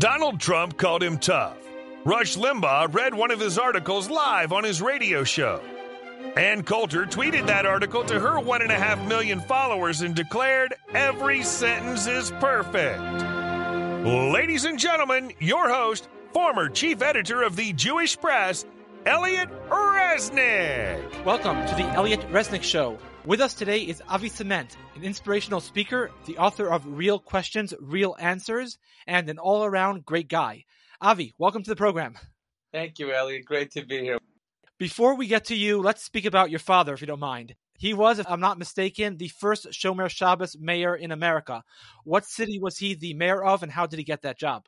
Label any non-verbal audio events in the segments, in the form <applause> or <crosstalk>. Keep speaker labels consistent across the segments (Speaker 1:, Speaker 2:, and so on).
Speaker 1: Donald Trump called him tough. Rush Limbaugh read one of his articles live on his radio show. Ann Coulter tweeted that article to her one and a half million followers and declared every sentence is perfect. Ladies and gentlemen, your host, former chief editor of the Jewish Press, Elliot Resnick.
Speaker 2: Welcome to the Elliot Resnick Show. With us today is Avi Ciment, an inspirational speaker, the author of Real Questions, Real Answers, and an all around great guy. Avi, welcome to the program.
Speaker 3: Thank you, Elliot. Great to be here.
Speaker 2: Before we get to you, let's speak about your father, if you don't mind. He was, if I'm not mistaken, the first Shomer Shabbos mayor in America. What city was he the mayor of, and how did he get that job?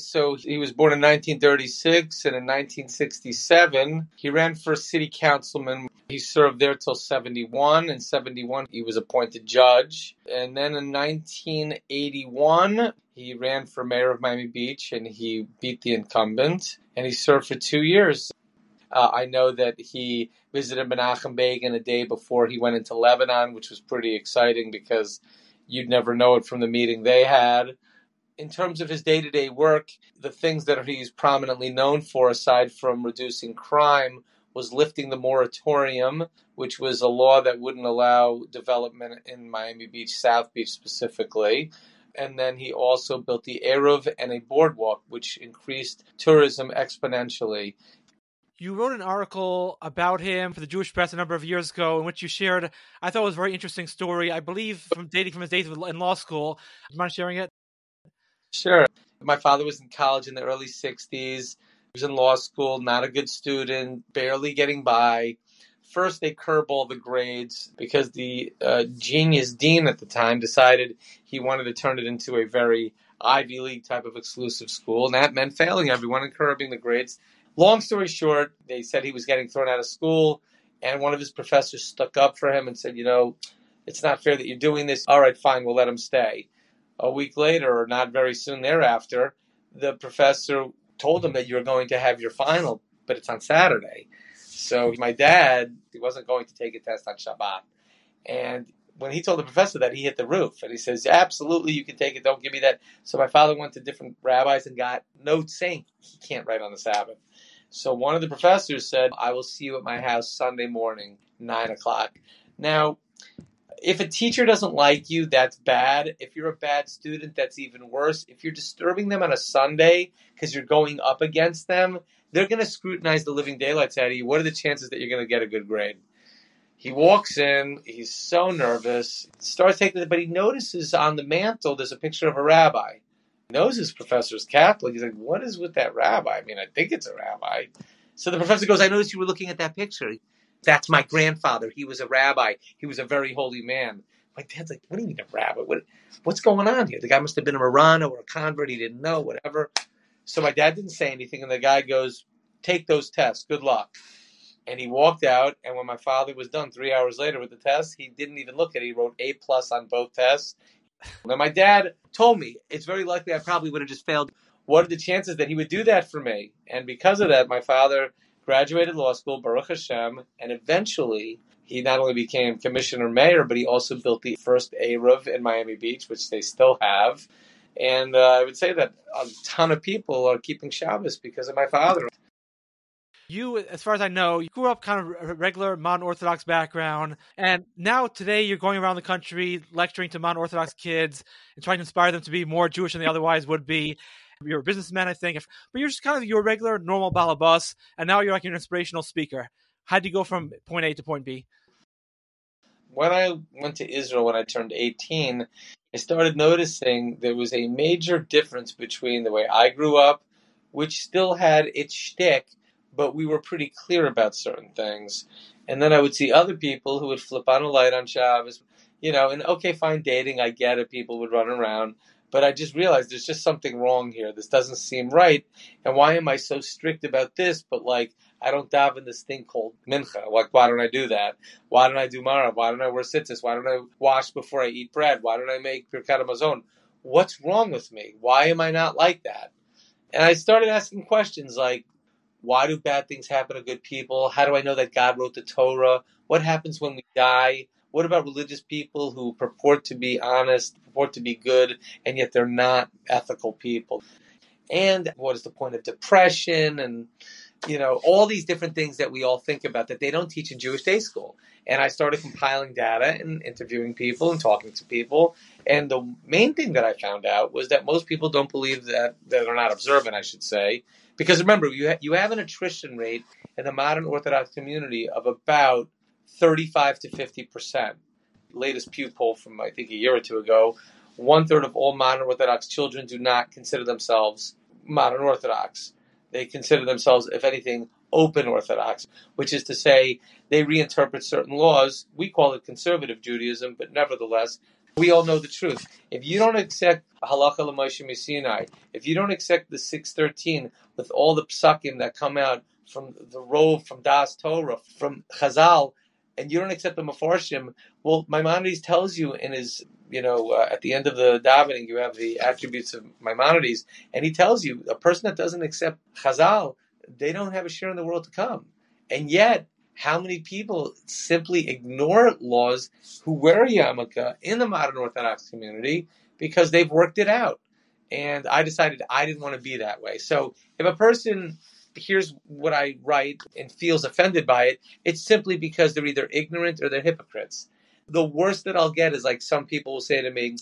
Speaker 3: So he was born in 1936, and in 1967 he ran for city councilman. He served there till 71. In 71 he was appointed judge, and then in 1981 he ran for mayor of Miami Beach, and he beat the incumbent, and he served for two years. Uh, I know that he visited Menachem Begin a day before he went into Lebanon, which was pretty exciting because you'd never know it from the meeting they had in terms of his day to day work, the things that he's prominently known for, aside from reducing crime, was lifting the moratorium, which was a law that wouldn't allow development in Miami Beach, South Beach specifically. And then he also built the Eruv and a boardwalk, which increased tourism exponentially.
Speaker 2: You wrote an article about him for the Jewish Press a number of years ago, in which you shared, I thought it was a very interesting story. I believe from dating from his days in law school. Do you mind sharing it?
Speaker 3: Sure. My father was in college in the early 60s. Was in law school, not a good student, barely getting by. First, they curb all the grades because the uh, genius dean at the time decided he wanted to turn it into a very Ivy League type of exclusive school, and that meant failing everyone and curbing the grades. Long story short, they said he was getting thrown out of school, and one of his professors stuck up for him and said, You know, it's not fair that you're doing this. All right, fine, we'll let him stay a week later, or not very soon thereafter, the professor told him mm-hmm. that you're going to have your final, but it's on Saturday. So my dad, he wasn't going to take a test on Shabbat. And when he told the professor that, he hit the roof. And he says, Absolutely, you can take it. Don't give me that. So my father went to different rabbis and got notes saying he can't write on the Sabbath. So one of the professors said, I will see you at my house Sunday morning, 9 o'clock. Now, if a teacher doesn't like you, that's bad. If you're a bad student, that's even worse. If you're disturbing them on a Sunday because you're going up against them, they're going to scrutinize the living daylights out of you. What are the chances that you're going to get a good grade? He walks in, he's so nervous, starts taking it, but he notices on the mantle there's a picture of a rabbi. He knows his professor's Catholic. He's like, What is with that rabbi? I mean, I think it's a rabbi. So the professor goes, I noticed you were looking at that picture. That's my grandfather. He was a rabbi. He was a very holy man. My dad's like, what do you mean a rabbi? What, what's going on here? The guy must have been a Marana or a convert. He didn't know, whatever. So my dad didn't say anything, and the guy goes, take those tests. Good luck. And he walked out, and when my father was done three hours later with the test, he didn't even look at it. He wrote A plus on both tests. Now my dad told me it's very likely I probably would have just failed. What are the chances that he would do that for me? And because of that, my father graduated law school, Baruch Hashem, and eventually he not only became commissioner mayor, but he also built the first Eruv in Miami Beach, which they still have. And uh, I would say that a ton of people are keeping Shabbos because of my father.
Speaker 2: You, as far as I know, you grew up kind of regular modern Orthodox background, and now today you're going around the country lecturing to modern Orthodox kids and trying to inspire them to be more Jewish than they otherwise would be. You're a businessman, I think, but you're just kind of your regular, normal balabus, and now you're like an inspirational speaker. How'd you go from point A to point B?
Speaker 3: When I went to Israel when I turned 18, I started noticing there was a major difference between the way I grew up, which still had its shtick, but we were pretty clear about certain things. And then I would see other people who would flip on a light on Shabbos, you know, and okay, fine, dating, I get it, people would run around. But I just realized there's just something wrong here. This doesn't seem right. And why am I so strict about this? But like, I don't daven this thing called mincha. Like, why don't I do that? Why don't I do mara? Why don't I wear tzitzis? Why don't I wash before I eat bread? Why don't I make birkat hamazon? What's wrong with me? Why am I not like that? And I started asking questions like, why do bad things happen to good people? How do I know that God wrote the Torah? What happens when we die? What about religious people who purport to be honest, purport to be good, and yet they're not ethical people? And what is the point of depression and you know, all these different things that we all think about that they don't teach in Jewish day school. And I started compiling data and interviewing people and talking to people. And the main thing that I found out was that most people don't believe that, that they're not observant, I should say. Because remember, you, ha- you have an attrition rate in the modern Orthodox community of about 35 to 50%. Latest Pew poll from, I think, a year or two ago one third of all modern Orthodox children do not consider themselves modern Orthodox. They consider themselves, if anything, open Orthodox, which is to say they reinterpret certain laws. We call it conservative Judaism, but nevertheless, we all know the truth. If you don't accept Halacha L'Moshe Sinai, if you don't accept the 613 with all the psakim that come out from the Rove, from Das Torah, from Chazal, and you don't accept the Mefarshim, well, Maimonides tells you in his you know, uh, at the end of the davening, you have the attributes of Maimonides, and he tells you a person that doesn't accept Chazal, they don't have a share in the world to come. And yet, how many people simply ignore laws who wear yarmulke in the modern Orthodox community because they've worked it out? And I decided I didn't want to be that way. So if a person hears what I write and feels offended by it, it's simply because they're either ignorant or they're hypocrites the worst that I'll get is like some people will say to me,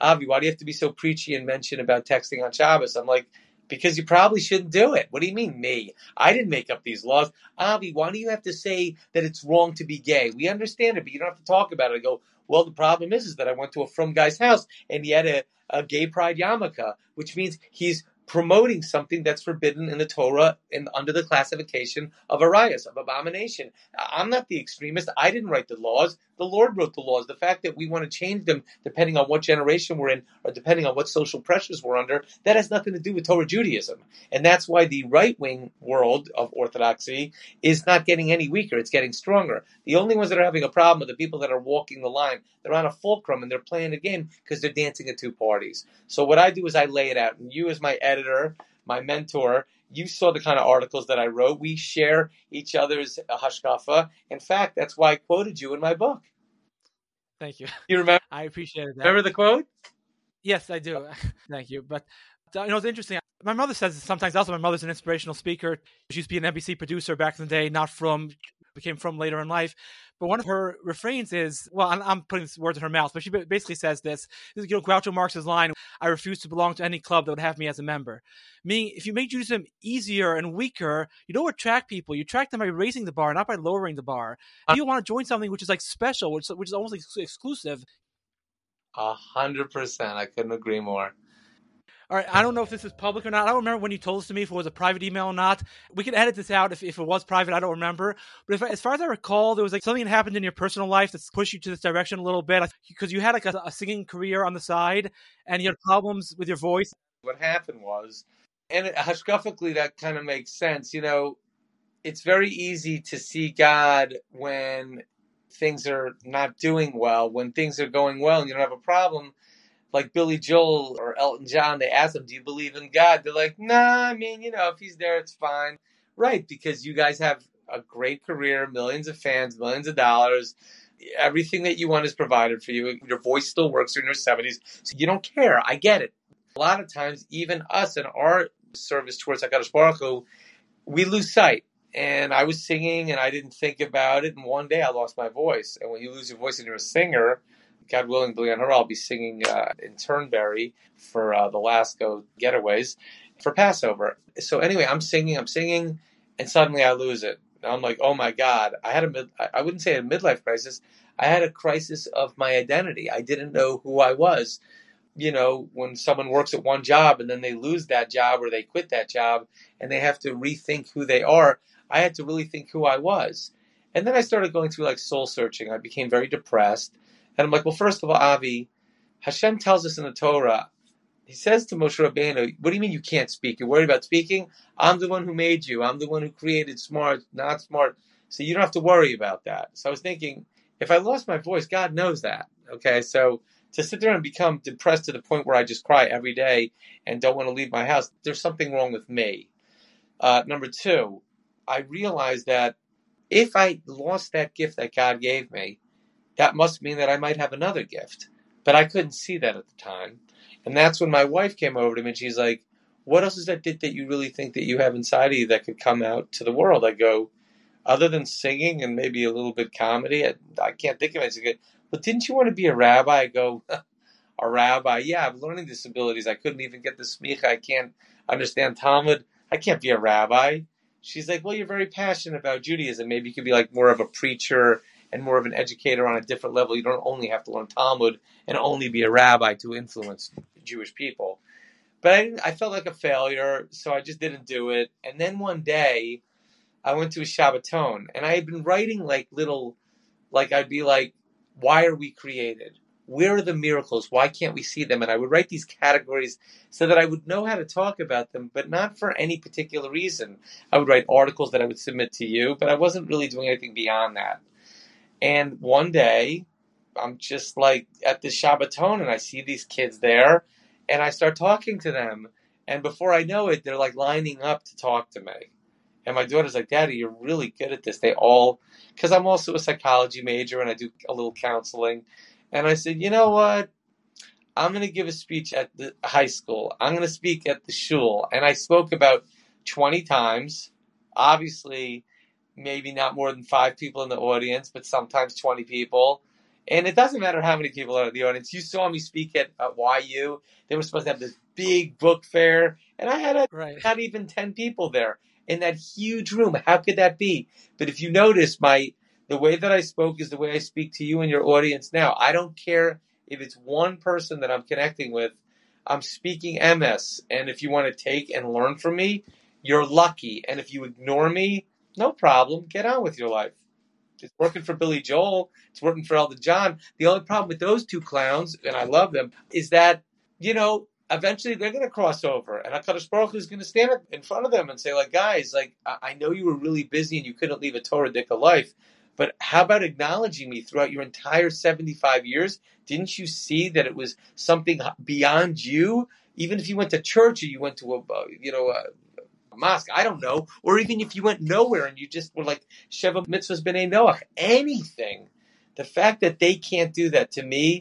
Speaker 3: Avi, why do you have to be so preachy and mention about texting on Shabbos? I'm like, because you probably shouldn't do it. What do you mean, me? I didn't make up these laws. Avi, why do you have to say that it's wrong to be gay? We understand it, but you don't have to talk about it. I go, well, the problem is, is that I went to a frum guy's house and he had a, a gay pride yarmulke, which means he's promoting something that's forbidden in the Torah and under the classification of arayos, of abomination. I'm not the extremist. I didn't write the laws. The Lord wrote the laws. The fact that we want to change them depending on what generation we're in or depending on what social pressures we're under, that has nothing to do with Torah Judaism. And that's why the right wing world of Orthodoxy is not getting any weaker. It's getting stronger. The only ones that are having a problem are the people that are walking the line. They're on a fulcrum and they're playing a game because they're dancing at two parties. So what I do is I lay it out. And you, as my editor, my mentor, you saw the kind of articles that I wrote. We share each other's hashkafa. In fact, that's why I quoted you in my book.
Speaker 2: Thank you.
Speaker 3: You remember?
Speaker 2: I appreciate that.
Speaker 3: Remember the quote?
Speaker 2: Yes, I do. <laughs> Thank you. But uh, you know, it's interesting. My mother says sometimes. Also, my mother's an inspirational speaker. She used to be an NBC producer back in the day, not frum became frum later in life. But one of her refrains is, well, I'm, I'm putting words in her mouth, but she basically says this, this you know, Groucho Marx's line, I refuse to belong to any club that would have me as a member. Meaning, if you make Judaism easier and weaker, you don't attract people. You attract them by raising the bar, not by lowering the bar. If you want to join something which is like special, which, which is almost exclusive.
Speaker 3: A hundred percent. I couldn't agree more.
Speaker 2: All right, I don't know if this is public or not. I don't remember when you told this to me if it was a private email or not. We can edit this out if, if it was private. I don't remember. But if, as far as I recall, there was like something that happened in your personal life that's pushed you to this direction a little bit because you had like a, a singing career on the side and you had problems with your voice.
Speaker 3: What happened was, and hashkafically, that kind of makes sense. You know, it's very easy to see God when things are not doing well. When things are going well and you don't have a problem, like Billy Joel or Elton John, they ask them, "Do you believe in God?" They're like, "Nah, I mean, you know, if he's there, it's fine." Right, because you guys have a great career, millions of fans, millions of dollars. Everything that you want is provided for you. Your voice still works in your 70s, so you don't care. I get it. A lot of times, even us in our service towards HaKadosh Baruch Hu, we lose sight. And I was singing and I didn't think about it. And one day I lost my voice. And when you lose your voice and you're a singer, God willing, B'liyan Hara, I'll be singing uh, in Turnberry for uh, the Lasko getaways for Passover. So anyway, I'm singing, I'm singing, and suddenly I lose it. I'm like, oh my God, I had a mid, I wouldn't say a midlife crisis. I had a crisis of my identity. I didn't know who I was. You know, when someone works at one job and then they lose that job or they quit that job and they have to rethink who they are, I had to really think who I was. And then I started going through like soul searching. I became very depressed. And I'm like, well, first of all, Avi, Hashem tells us in the Torah, he says to Moshe Rabbeinu, what do you mean you can't speak? You're worried about speaking? I'm the one who made you. I'm the one who created smart, not smart. So you don't have to worry about that. So I was thinking, if I lost my voice, God knows that. Okay, so to sit there and become depressed to the point where I just cry every day and don't want to leave my house, there's something wrong with me. Uh, number two, I realized that if I lost that gift that God gave me, that must mean that I might have another gift. But I couldn't see that at the time. And that's when my wife came over to me and she's like, what else is that that you really think that you have inside of you that could come out to the world? I go, other than singing and maybe a little bit comedy, I, I can't think of anything. But didn't you want to be a rabbi? I go, <laughs> a rabbi? Yeah, I have learning disabilities. I couldn't even get the smicha. I can't understand Talmud. I can't be a rabbi. She's like, well, you're very passionate about Judaism. Maybe you could be like more of a preacher and more of an educator on a different level. You don't only have to learn Talmud and only be a rabbi to influence Jewish people. But I, I felt like a failure, so I just didn't do it. And then one day, I went to a Shabbaton, and I had been writing like little, like I'd be like, why are we created? Where are the miracles? Why can't we see them? And I would write these categories so that I would know how to talk about them, but not for any particular reason. I would write articles that I would submit to you, but I wasn't really doing anything beyond that. And one day, I'm just like at the Shabbaton and I see these kids there and I start talking to them. And before I know it, they're like lining up to talk to me. And my daughter's like, Daddy, you're really good at this. They all, because I'm also a psychology major and I do a little counseling. And I said, you know what? I'm going to give a speech at the high school. I'm going to speak at the shul. And I spoke about 20 times. Obviously, maybe not more than five people in the audience, but sometimes 20 people. And it doesn't matter how many people are in the audience. You saw me speak at, at YU. They were supposed to have this big book fair, and I had a, right. not even 10 people there in that huge room. How could that be? But if you notice, my the way that I spoke is the way I speak to you and your audience now. I don't care if it's one person that I'm connecting with. I'm speaking emes, and if you want to take and learn from me, you're lucky. And if you ignore me, no problem. Get on with your life. It's working for Billy Joel. It's working for Elton John. The only problem with those two clowns, and I love them, is that you know eventually they're going to cross over, and Hakadosh Baruch is going to stand in front of them and say, like, guys, like I know you were really busy and you couldn't leave a Torah Dika life, but how about acknowledging me throughout your entire 75 years? Didn't you see that it was something beyond you? Even if you went to church or you went to a, you know, a, mosque, I don't know, or even if you went nowhere and you just were like Sheva Mitzvahs B'nai Noach, anything. The fact that they can't do that to me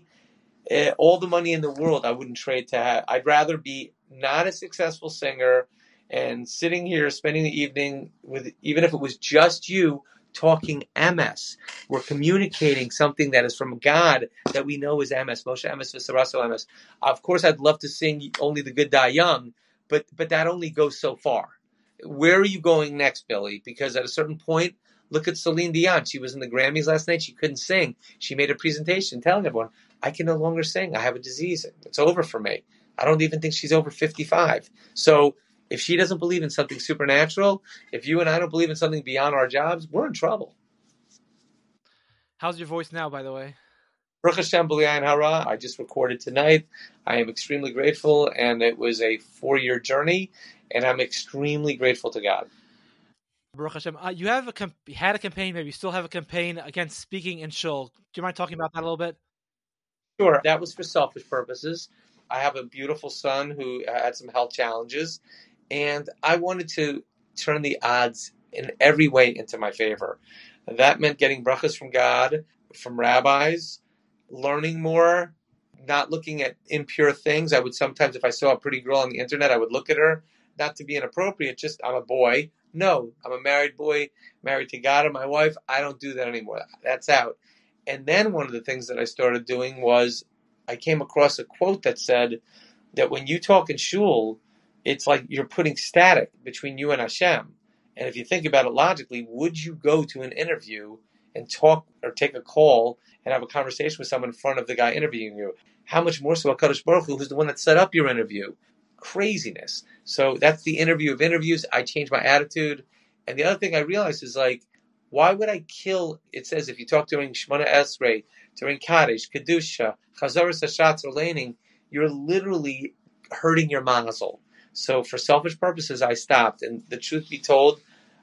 Speaker 3: uh, all the money in the world I wouldn't trade to have. I'd rather be not a successful singer and sitting here spending the evening with, even if it was just you, talking emes. We're communicating something that is from God that we know is emes. Moshe emes Visaraso emes. Of course, I'd love to sing only the good die young, but but that only goes so far. Where are you going next, Billy? Because at a certain point, look at Celine Dion. She was in the Grammys last night. She couldn't sing. She made a presentation telling everyone, I can no longer sing. I have a disease. It's over for me. I don't even think she's over 55. So if she doesn't believe in something supernatural, if you and I don't believe in something beyond our jobs, we're in trouble.
Speaker 2: How's your voice now, by the way?
Speaker 3: Baruch Hashem Hara. I just recorded tonight. I am extremely grateful, and it was a four-year journey, and I'm extremely grateful to God.
Speaker 2: Baruch Hashem. Uh, you have a comp- had a campaign, maybe you still have a campaign against speaking in shul. Do you mind talking about that a little bit?
Speaker 3: Sure. That was for selfish purposes. I have a beautiful son who had some health challenges, and I wanted to turn the odds in every way into my favor. That meant getting brachas from God, from rabbis, learning more, not looking at impure things. I would sometimes, if I saw a pretty girl on the internet, I would look at her, not to be inappropriate, just I'm a boy. No, I'm a married boy, married to God and my wife. I don't do that anymore. That's out. And then one of the things that I started doing was I came across a quote that said that when you talk in shul, it's like you're putting static between you and Hashem. And if you think about it logically, would you go to an interview and talk or take a call and have a conversation with someone in front of the guy interviewing you? How much more so HaKadosh Baruch Hu, who's the one that set up your interview? Craziness. So that's the interview of interviews. I changed my attitude. And the other thing I realized is like, why would I kill? It says if you talk during Shemona Esrei, during Kaddish, Kedusha, Chazaras Hashatz, or Leining, you're literally hurting your mazel. So for selfish purposes, I stopped. And the truth be told,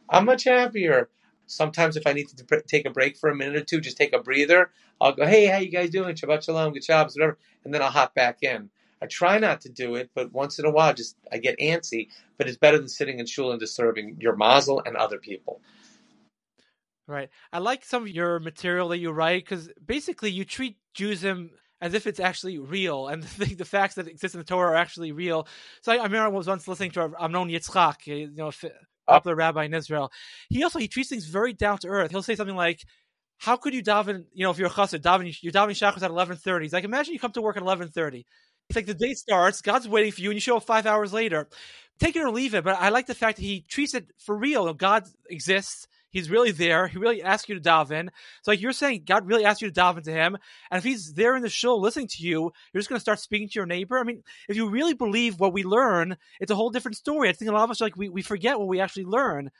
Speaker 3: I'm much happier. Sometimes if I need to take a break for a minute or two, just take a breather, I'll go, hey, how you guys doing? Shabbat shalom, good jobs, whatever. And then I'll hop back in. I try not to do it, but once in a while, just I get antsy. But it's better than sitting in shul and disturbing your mazel and other people.
Speaker 2: Right. I like some of your material that you write because basically you treat Judaism as if it's actually real, and <laughs> the, the facts that exist in the Torah are actually real. So I, I remember I was once listening to Amnon Yitzchak, eh, you know, oh. popular rabbi in Israel. He also he treats things very down to earth. He'll say something like, "How could you daven? You know, if you're a chassid, daven you're davening shachris at 11:30." He's like, imagine you come to work at 11:30. It's like the day starts, God's waiting for you, and you show up five hours later. Take it or leave it, but I like the fact that he treats it for real. God exists. He's really there. He really asks you to daven. So, like you're saying, God really asks you to daven to Him. And if He's there in the show listening to you, you're just going to start speaking to your neighbor. I mean, if you really believe what we learn, it's a whole different story. I think a lot of us like we, we forget what we actually learn.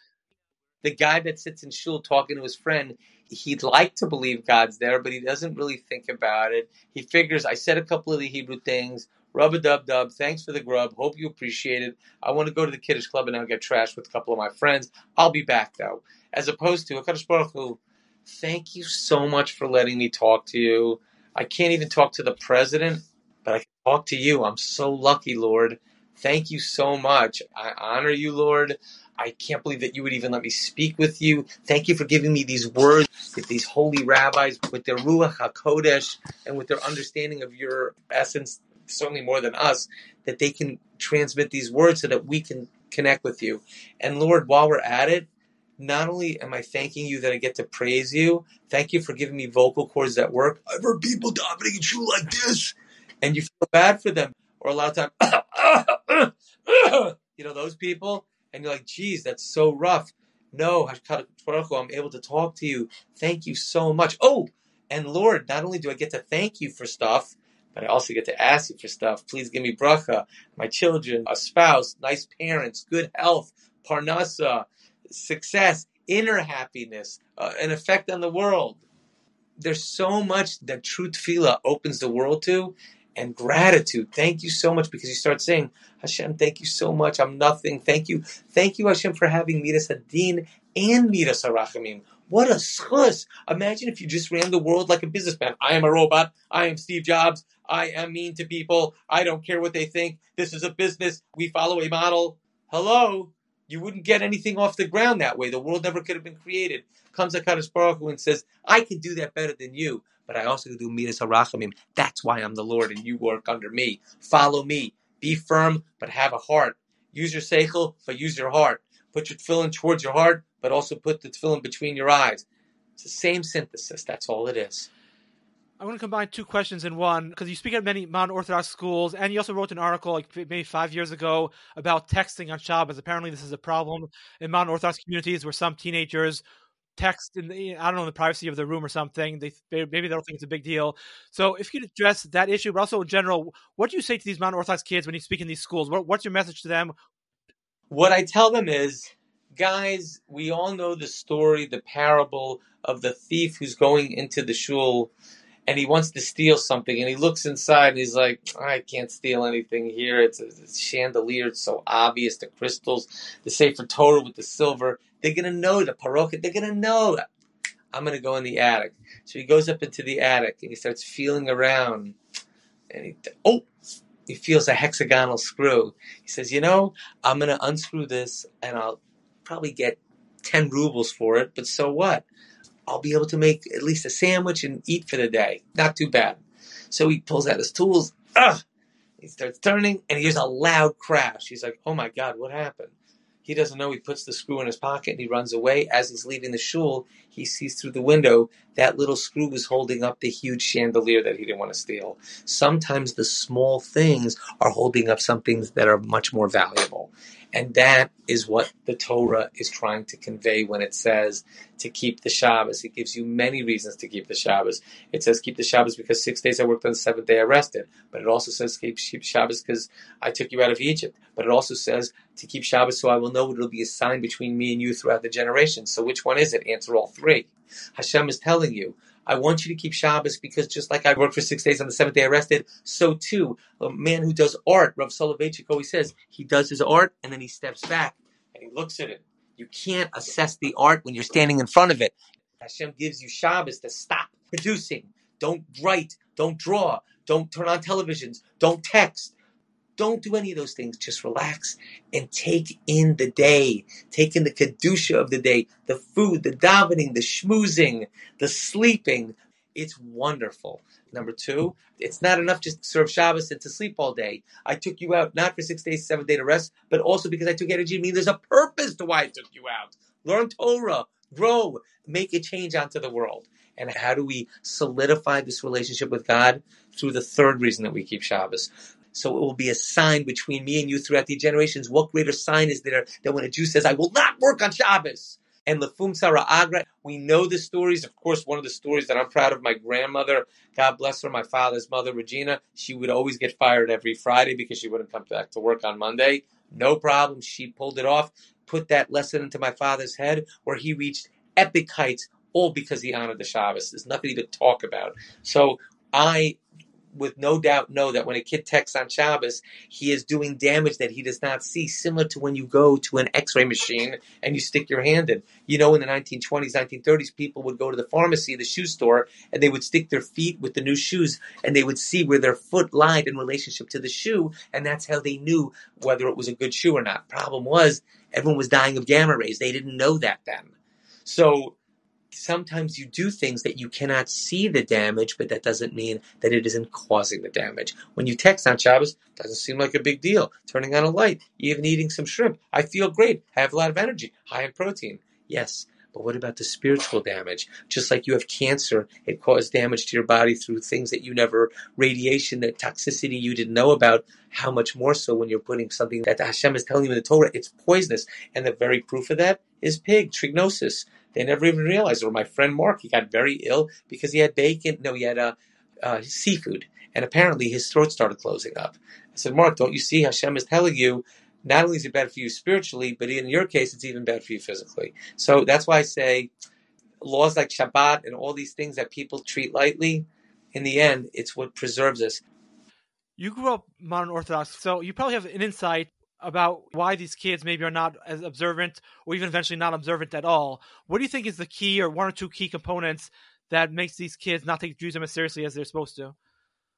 Speaker 3: The guy that sits in shul talking to his friend, he'd like to believe God's there, but he doesn't really think about it. He figures, I said a couple of the Hebrew things. Rub a dub dub. Thanks for the grub. Hope you appreciate it. I want to go to the Kiddush Club and now get trashed with a couple of my friends. I'll be back though as opposed to Hakadosh Baruch Hu, thank you so much for letting me talk to you. I can't even talk to the president, but I can talk to you. I'm so lucky, Lord. Thank you so much. I honor you, Lord. I can't believe that you would even let me speak with you. Thank you for giving me these words with these holy rabbis, with their Ruach HaKodesh, and with their understanding of your essence, certainly more than us, that they can transmit these words so that we can connect with you. And Lord, while we're at it, not only am I thanking you that I get to praise you, thank you for giving me vocal cords that work. I've heard people dominating you like this, and you feel bad for them. Or a lot of times, you know, those people, and you're like, geez, that's so rough. No, I'm able to talk to you. Thank you so much. Oh, and Lord, not only do I get to thank you for stuff, but I also get to ask you for stuff. Please give me bracha, my children, a spouse, nice parents, good health, parnasa, success, inner happiness, uh, an effect on the world. There's so much that true tefillah opens the world to, and gratitude. Thank you so much because you start saying, Hashem, thank you so much. I'm nothing. Thank you. Thank you, Hashem, for having Midas Hadin and Midas Harachamim. What a schus. Imagine if you just ran the world like a businessman. I am a robot. I am Steve Jobs. I am mean to people. I don't care what they think. This is a business. We follow a model. Hello? You wouldn't get anything off the ground that way. The world never could have been created. Comes Hakadosh Baruch Hu and says, "I can do that better than you, but I also can do midas harachamim. That's why I'm the Lord, and you work under me. Follow me. Be firm, but have a heart. Use your seichel, but use your heart. Put your tefillin towards your heart, but also put the tefillin between your eyes. It's the same synthesis. That's all it is.
Speaker 2: I want to combine two questions in one because you speak at many modern Orthodox schools, and you also wrote an article like maybe five years ago about texting on Shabbos. Apparently, this is a problem in modern Orthodox communities where some teenagers text in the I don't know in the privacy of the room or something. They maybe they don't think it's a big deal. So, if you could address that issue, but also in general, what do you say to these modern Orthodox kids when you speak in these schools? What, what's your message to them?
Speaker 3: What I tell them is, guys, we all know the story, the parable of the thief who's going into the shul and he wants to steal something and he looks inside and he's like i can't steal anything here. It's a, it's a chandelier. It's so obvious. The crystals the sefer torah with the silver. They're gonna know the parochah they're gonna know i'm gonna go in the attic. So he goes up into the attic and he starts feeling around and he oh he feels a hexagonal screw. He says you know i'm gonna unscrew this and i'll probably get 10 rubles for it but so what I'll be able to make at least a sandwich and eat for the day. Not too bad. So he pulls out his tools. Ugh! He starts turning and he hears a loud crash. He's like, oh my God, what happened? He doesn't know. He puts the screw in his pocket and he runs away. As he's leaving the shul, he sees through the window that little screw was holding up the huge chandelier that he didn't want to steal. Sometimes the small things are holding up some things that are much more valuable. And that is what the Torah is trying to convey when it says to keep the Shabbos. It gives you many reasons to keep the Shabbos. It says keep the Shabbos because six days I worked on the seventh day I rested. But it also says keep, Shabbos because I took you out of Egypt. But it also says to keep Shabbos so I will know it will be a sign between me and you throughout the generations. So which one is it? Answer all three. Hashem is telling you I want you to keep Shabbos because just like I worked for six days on the seventh day I rested, so too a man who does art, Rav Soloveitchik always says, he does his art and then he steps back and he looks at it. You can't assess the art when you're standing in front of it. Hashem gives you Shabbos to stop producing. Don't write. Don't draw. Don't turn on televisions. Don't text. Don't do any of those things. Just relax and take in the day. Take in the kedusha of the day, the food, the davening, the schmoozing, the sleeping. It's wonderful. Number two, it's not enough just to serve Shabbos and to sleep all day. I took you out not for six days, seven day to rest, but also because I took energy. I mean, there's a purpose to why I took you out. Learn Torah, grow, make a change onto the world. And how do we solidify this relationship with God? Through the third reason that we keep Shabbos. So it will be a sign between me and you throughout the generations. What greater sign is there than when a Jew says, I will not work on Shabbos? And Lefum Tzaara Agra, we know the stories. Of course, one of the stories that I'm proud of, my grandmother, God bless her, my father's mother, Regina, she would always get fired every Friday because she wouldn't come back to work on Monday. No problem. She pulled it off, put that lesson into my father's head where he reached epic heights, all because he honored the Shabbos. There's nothing to talk about. So I with no doubt know that when a kid texts on Shabbos, he is doing damage that he does not see, similar to when you go to an x-ray machine and you stick your hand in. You know, in the 1920s, 1930s, people would go to the pharmacy, the shoe store, and they would stick their feet with the new shoes and they would see where their foot lied in relationship to the shoe, and that's how they knew whether it was a good shoe or not. Problem was, everyone was dying of gamma rays. They didn't know that then. So sometimes you do things that you cannot see the damage, but that doesn't mean that it isn't causing the damage. When you text on Shabbos, doesn't seem like a big deal. Turning on a light, even eating some shrimp. I feel great. I have a lot of energy, high in protein. Yes, but what about the spiritual damage? Just like you have cancer, it caused damage to your body through things that you never, radiation, that toxicity you didn't know about. How much more so when you're putting something that Hashem is telling you in the Torah, it's poisonous. And the very proof of that is pig, trichinosis. They never even realized. Or my friend Mark, he got very ill because he had bacon. No, he had uh, uh, seafood, and apparently his throat started closing up. I said, Mark, don't you see Hashem is telling you? Not only is it bad for you spiritually, but in your case, it's even bad for you physically. So that's why I say laws like Shabbat and all these things that people treat lightly, in the end, it's what preserves us.
Speaker 2: You grew up modern Orthodox, so you probably have an insight about why these kids maybe are not as observant or even eventually not observant at all. What do you think is the key or one or two key components that makes these kids not take Judaism as seriously as they're supposed to?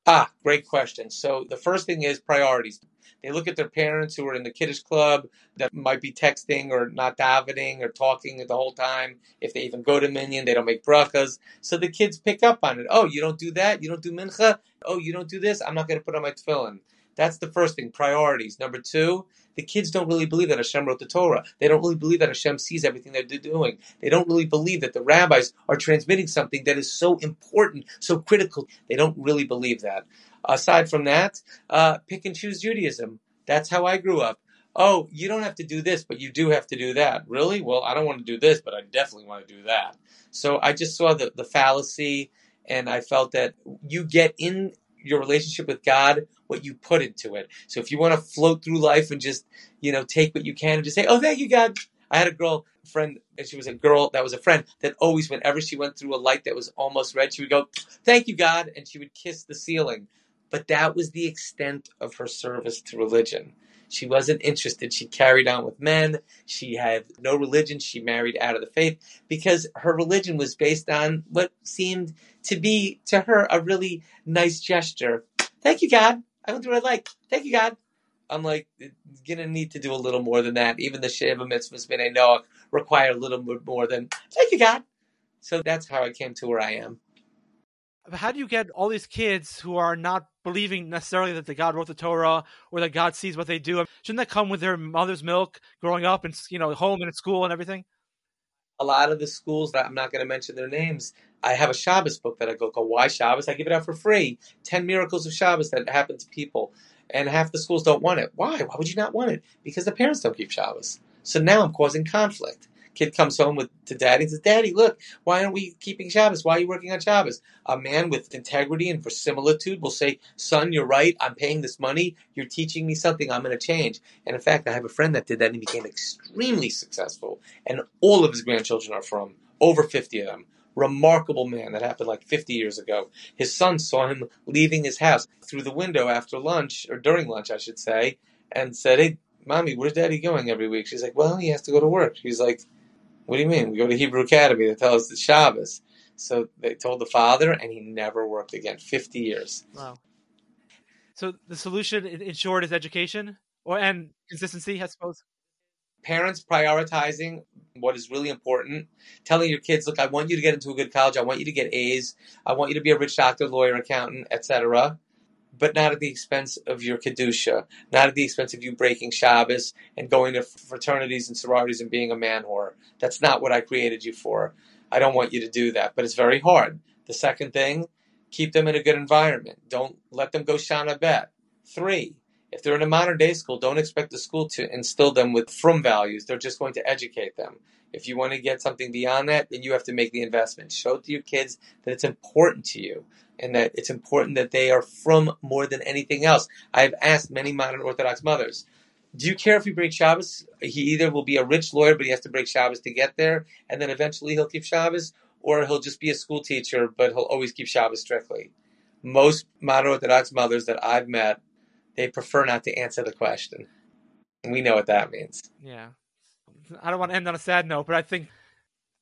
Speaker 3: Ah, great question. So the first thing is priorities. They look at their parents who are in the Kiddush club that might be texting or not davening or talking the whole time. If they even go to minyan, they don't make brachas. So the kids pick up on it. Oh, you don't do that? You don't do mincha? Oh, you don't do this? I'm not going to put on my tefillin. That's the first thing, priorities. Number two, the kids don't really believe that Hashem wrote the Torah. They don't really believe that Hashem sees everything they're doing. They don't really believe that the rabbis are transmitting something that is so important, so critical. They don't really believe that. Aside from that, uh, pick and choose Judaism. That's how I grew up. Oh, you don't have to do this, but you do have to do that. Really? Well, I don't want to do this, but I definitely want to do that. So I just saw the, the fallacy and I felt that you get in your relationship with God what you put into it. So if you want to float through life and just, you know, take what you can and just say, oh, thank you, God. I had a girl friend, and she was a girl that was a friend that always, whenever she went through a light that was almost red, she would go, thank you, God, and she would kiss the ceiling. But that was the extent of her service to religion. She wasn't interested. She carried on with men. She had no religion. She married out of the faith because her religion was based on what seemed to be to her a really nice gesture. Thank you, God. I went do what I like. Thank you, God. I'm like, gonna need to do a little more than that. Even the Sheva mitzvahs b'nai Noach require a little bit more than thank you, God. So that's how I came to where I am.
Speaker 2: How do you get all these kids who are not believing necessarily that the God wrote the Torah or that God sees what they do? Shouldn't that come with their mother's milk growing up and you know home and at school and everything?
Speaker 3: A lot of the schools that I'm not going to mention their names, I have a Shabbos book that I go called Why Shabbos. I give it out for free. Ten miracles of Shabbos that happen to people, and half the schools don't want it. Why? Why would you not want it? Because the parents don't keep Shabbos. So now I'm causing conflict. Kid comes home with to daddy and says, "Daddy, look, why aren't we keeping Shabbos? Why are you working on Shabbos?" A man with integrity and verisimilitude will say, "Son, you're right. I'm paying this money. You're teaching me something. I'm going to change." And in fact, I have a friend that did that and he became extremely successful. And all of his grandchildren are from over 50 of them remarkable man that happened like 50 years ago. His son saw him leaving his house through the window after lunch, or during lunch, I should say, and said, Hey, mommy, where's daddy going every week? She's like, Well, he has to go to work. He's like, what do you mean? We go to Hebrew Academy to tell us it's Shabbos. So they told the father, and he never worked again. Fifty years.
Speaker 2: Wow. So the solution, in short, is education or and consistency, I suppose.
Speaker 3: parents prioritizing what is really important, telling your kids, look, I want you to get into a good college, I want you to get A's, I want you to be a rich doctor, lawyer, accountant, etc., but not at the expense of your kedusha, not at the expense of you breaking Shabbos and going to fraternities and sororities and being a man whore. That's not what I created you for. I don't want you to do that, but it's very hard. The second thing, keep them in a good environment. Don't let them go shana bet. Three, if they're in a modern day school, don't expect the school to instill them with frum values. They're just going to educate them. If you want to get something beyond that, then you have to make the investment. Show to your kids that it's important to you and that it's important that they are frum more than anything else. I've asked many modern Orthodox mothers, do you care if he breaks Shabbos? He either will be a rich lawyer, but he has to break Shabbos to get there, and then eventually he'll keep Shabbos, or he'll just be a school teacher, but he'll always keep Shabbos strictly. Most modern Orthodox mothers that I've met they prefer not to answer the question. We know what that means.
Speaker 2: Yeah. I don't want to end on a sad note, but I think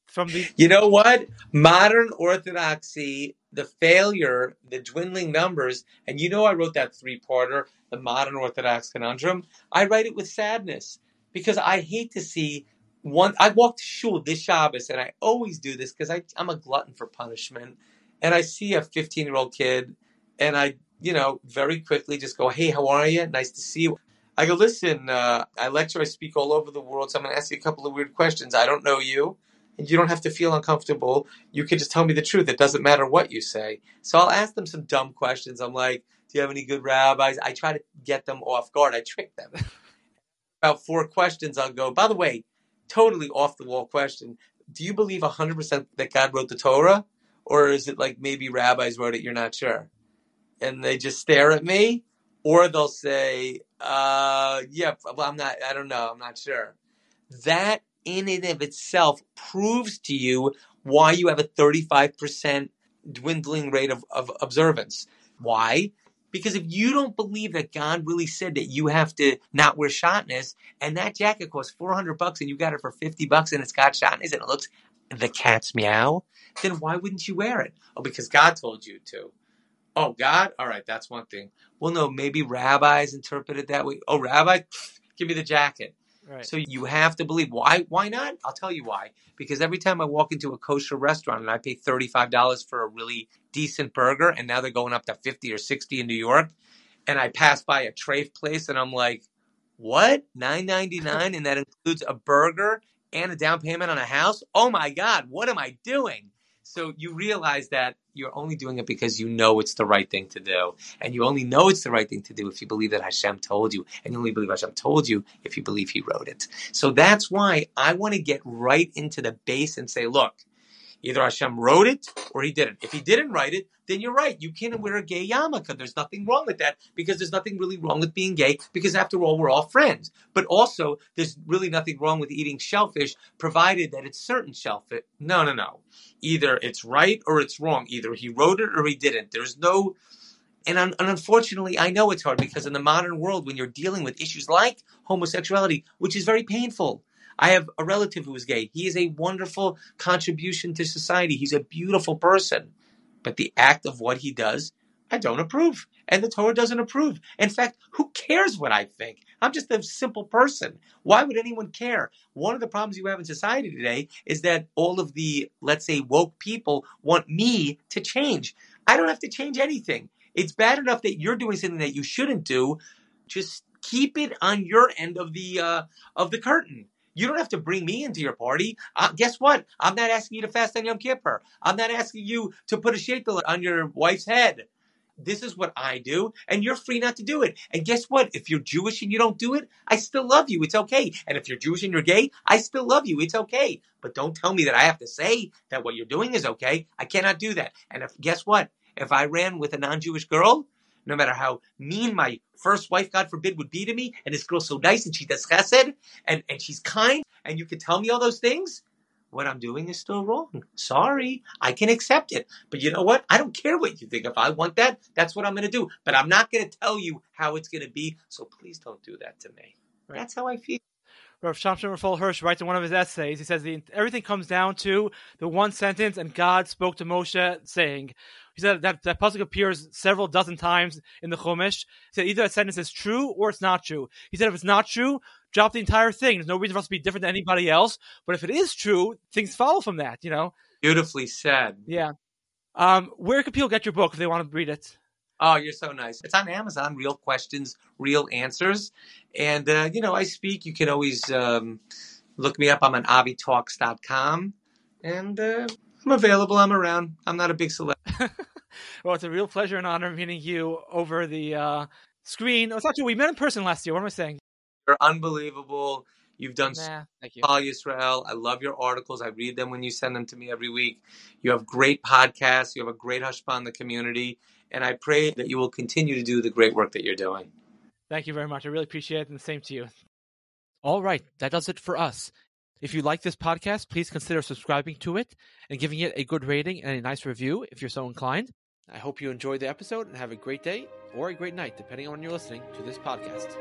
Speaker 2: from the
Speaker 3: You know what? Modern orthodoxy, the failure, the dwindling numbers, and you know I wrote that three-parter, the modern orthodox conundrum. I write it with sadness because I hate to see one I walked to shul this Shabbos and I always do this because I'm a glutton for punishment. And I see a 15 year old kid and I you know, very quickly just go, hey, how are you? Nice to see you. I go, listen, uh, I lecture, I speak all over the world, so I'm going to ask you a couple of weird questions. I don't know you, and you don't have to feel uncomfortable. You can just tell me the truth. It doesn't matter what you say. So I'll ask them some dumb questions. I'm like, do you have any good rabbis? I try to get them off guard. I trick them. <laughs> About four questions, I'll go, by the way, totally off the wall question. Do you believe 100% that God wrote the Torah? Or is it like maybe rabbis wrote it, you're not sure? and they just stare at me, or they'll say, uh, "Yeah, well, I'm not. I don't know. I'm not sure." That in and of itself proves to you why you have a 35% dwindling rate of, of observance. Why? Because if you don't believe that God really said that you have to not wear shatnez, and that jacket costs 400 bucks and you got it for 50 bucks and it's got shatnez and it looks the cat's meow, then why wouldn't you wear it? Oh, because God told you to. Oh, God? All right, that's one thing. Well, no, maybe rabbis interpreted that way. Oh, rabbi, <sniffs> give me the jacket. Right. So you have to believe. Why? Why not? I'll tell you why. Because every time I walk into a kosher restaurant and I pay thirty five dollars for a really decent burger, and now they're going up to fifty or sixty in New York, and I pass by a treif place and I'm like, what? Nine ninety nine, and that includes a burger and a down payment on a house. Oh my God, what am I doing? So you realize that you're only doing it because you know it's the right thing to do. And you only know it's the right thing to do if you believe that Hashem told you. And you only believe Hashem told you if you believe He wrote it. So that's why I want to get right into the base and say, look, Either Hashem wrote it or he didn't. If he didn't write it, then you're right. You can wear a gay yarmulke. There's nothing wrong with that because there's nothing really wrong with being gay because after all, we're all friends. But also, there's really nothing wrong with eating shellfish provided that it's certain shellfish. No, no, no. Either it's right or it's wrong. Either he wrote it or he didn't. There's no and, un- and, unfortunately, I know it's hard because in the modern world, when you're dealing with issues like homosexuality, which is very painful, I have a relative who is gay. He is a wonderful contribution to society. He's a beautiful person. But the act of what he does, I don't approve. And the Torah doesn't approve. In fact, who cares what I think? I'm just a simple person. Why would anyone care? One of the problems you have in society today is that all of the, let's say, woke people want me to change. I don't have to change anything. It's bad enough that you're doing something that you shouldn't do. Just keep it on your end of the uh, of the curtain. You don't have to bring me into your party. Uh, guess what? I'm not asking you to fast on Yom Kippur. I'm not asking you to put a sheitel on your wife's head. This is what I do, and you're free not to do it. And guess what? If you're Jewish and you don't do it, I still love you. It's okay. And if you're Jewish and you're gay, I still love you. It's okay. But don't tell me that I have to say that what you're doing is okay. I cannot do that. And if guess what? If I ran with a non-Jewish girl, no matter how mean my first wife, God forbid, would be to me, and this girl's so nice and she does chesed and, and she's kind, and you can tell me all those things, what I'm doing is still wrong. Sorry, I can accept it. But you know what? I don't care what you think. If I want that, that's what I'm going to do. But I'm not going to tell you how it's going to be. So please don't do that to me. Right. That's how I feel.
Speaker 2: Rav Shamshon Raphael Hirsch writes in one of his essays, he says the, everything comes down to the one sentence, and God spoke to Moshe saying, he said that that pasuk appears several dozen times in the Chumash. He said either that sentence is true or it's not true. He said if it's not true, drop the entire thing. There's no reason for us to be different than anybody else. But if it is true, things follow from that. You know.
Speaker 3: Beautifully said.
Speaker 2: Yeah. Um, where can people get your book if they want to read it?
Speaker 3: Oh, you're so nice. It's on Amazon. Real questions, real answers. And, uh, you know, I speak. You can always um, look me up. I'm on avitalks.com. And uh, I'm available. I'm around. I'm not a big celebrity. <laughs>
Speaker 2: well, it's a real pleasure and honor meeting you over the uh, screen. Oh, it's true. We met in person last year. What am I saying?
Speaker 3: You're unbelievable. You've done
Speaker 2: nah, thank you.
Speaker 3: Paul Yisrael. I love your articles. I read them when you send them to me every week. You have great podcasts. You have a great hushpah in the community. And I pray that you will continue to do the great work that you're doing.
Speaker 2: Thank you very much. I really appreciate it, and the same to you. All right, that does it for us. If you like this podcast, please consider subscribing to it and giving it a good rating and a nice review if you're so inclined. I hope you enjoyed the episode and have a great day or a great night, depending on when you're listening to this podcast.